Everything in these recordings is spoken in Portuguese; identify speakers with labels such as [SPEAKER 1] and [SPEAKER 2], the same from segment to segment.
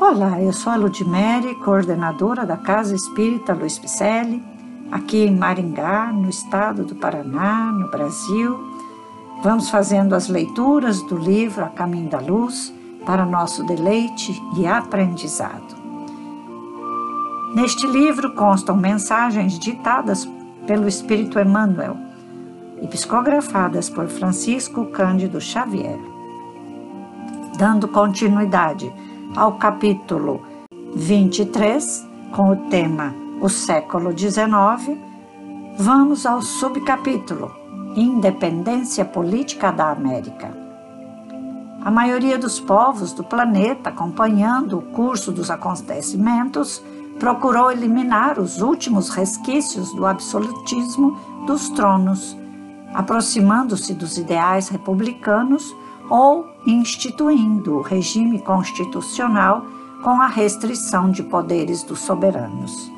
[SPEAKER 1] Olá, eu sou a Ludmere, coordenadora da Casa Espírita Luiz Picelli, aqui em Maringá, no estado do Paraná, no Brasil. Vamos fazendo as leituras do livro A Caminho da Luz para nosso deleite e aprendizado. Neste livro constam mensagens ditadas pelo Espírito Emmanuel e psicografadas por Francisco Cândido Xavier. Dando continuidade ao capítulo 23, com o tema O século XIX, vamos ao subcapítulo Independência Política da América. A maioria dos povos do planeta, acompanhando o curso dos acontecimentos, procurou eliminar os últimos resquícios do absolutismo dos tronos, aproximando-se dos ideais republicanos ou instituindo o regime constitucional com a restrição de poderes dos soberanos.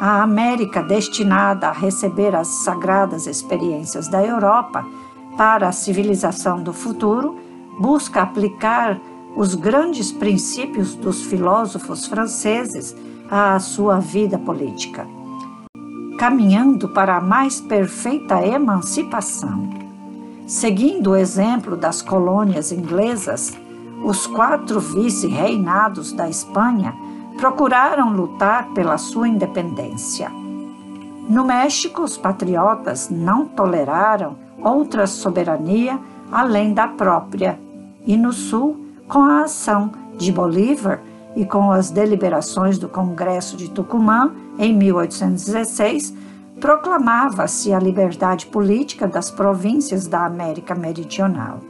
[SPEAKER 1] A América, destinada a receber as sagradas experiências da Europa para a civilização do futuro, busca aplicar os grandes princípios dos filósofos franceses à sua vida política, caminhando para a mais perfeita emancipação. Seguindo o exemplo das colônias inglesas, os quatro vice-reinados da Espanha procuraram lutar pela sua independência. No México, os patriotas não toleraram outra soberania além da própria, e no Sul, com a ação de Bolívar e com as deliberações do Congresso de Tucumã em 1816, proclamava-se a liberdade política das províncias da América Meridional.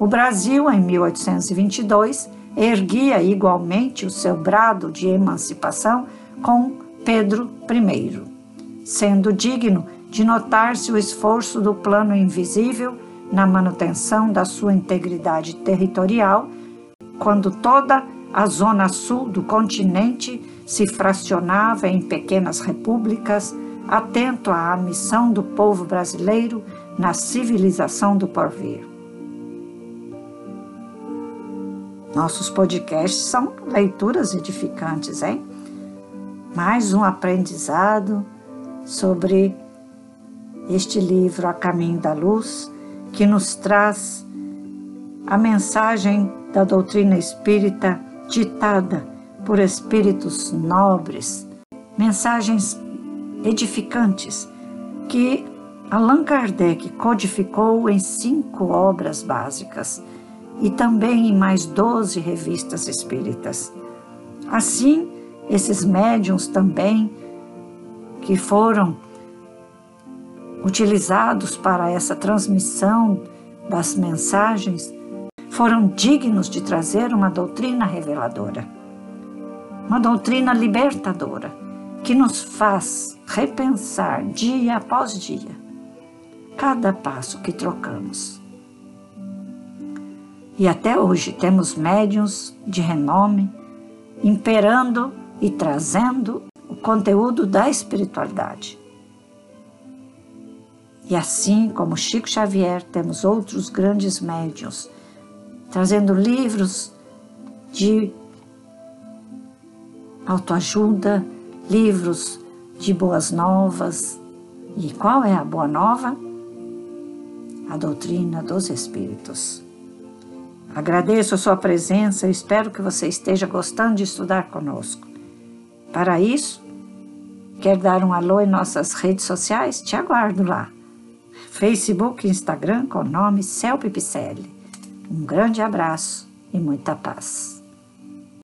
[SPEAKER 1] O Brasil, em 1822, erguia igualmente o seu brado de emancipação com Pedro I, sendo digno de notar-se o esforço do plano invisível na manutenção da sua integridade territorial, quando toda a zona sul do continente se fracionava em pequenas repúblicas atento à missão do povo brasileiro na civilização do porvir. Nossos podcasts são leituras edificantes, hein? Mais um aprendizado sobre este livro A Caminho da Luz, que nos traz a mensagem da doutrina espírita ditada por espíritos nobres, mensagens edificantes que Allan Kardec codificou em cinco obras básicas e também em mais doze revistas espíritas. Assim, esses médiums também que foram utilizados para essa transmissão das mensagens foram dignos de trazer uma doutrina reveladora, uma doutrina libertadora que nos faz repensar dia após dia cada passo que trocamos. E até hoje temos médiuns de renome imperando e trazendo o conteúdo da espiritualidade. E assim como Chico Xavier, temos outros grandes médiuns trazendo livros de autoajuda, livros de boas novas. E qual é a boa nova? A doutrina dos Espíritos. Agradeço a sua presença e espero que você esteja gostando de estudar conosco. Para isso, quer dar um alô em nossas redes sociais? Te aguardo lá. Facebook e Instagram com o nome Celpe Picelli. Um grande abraço e muita paz.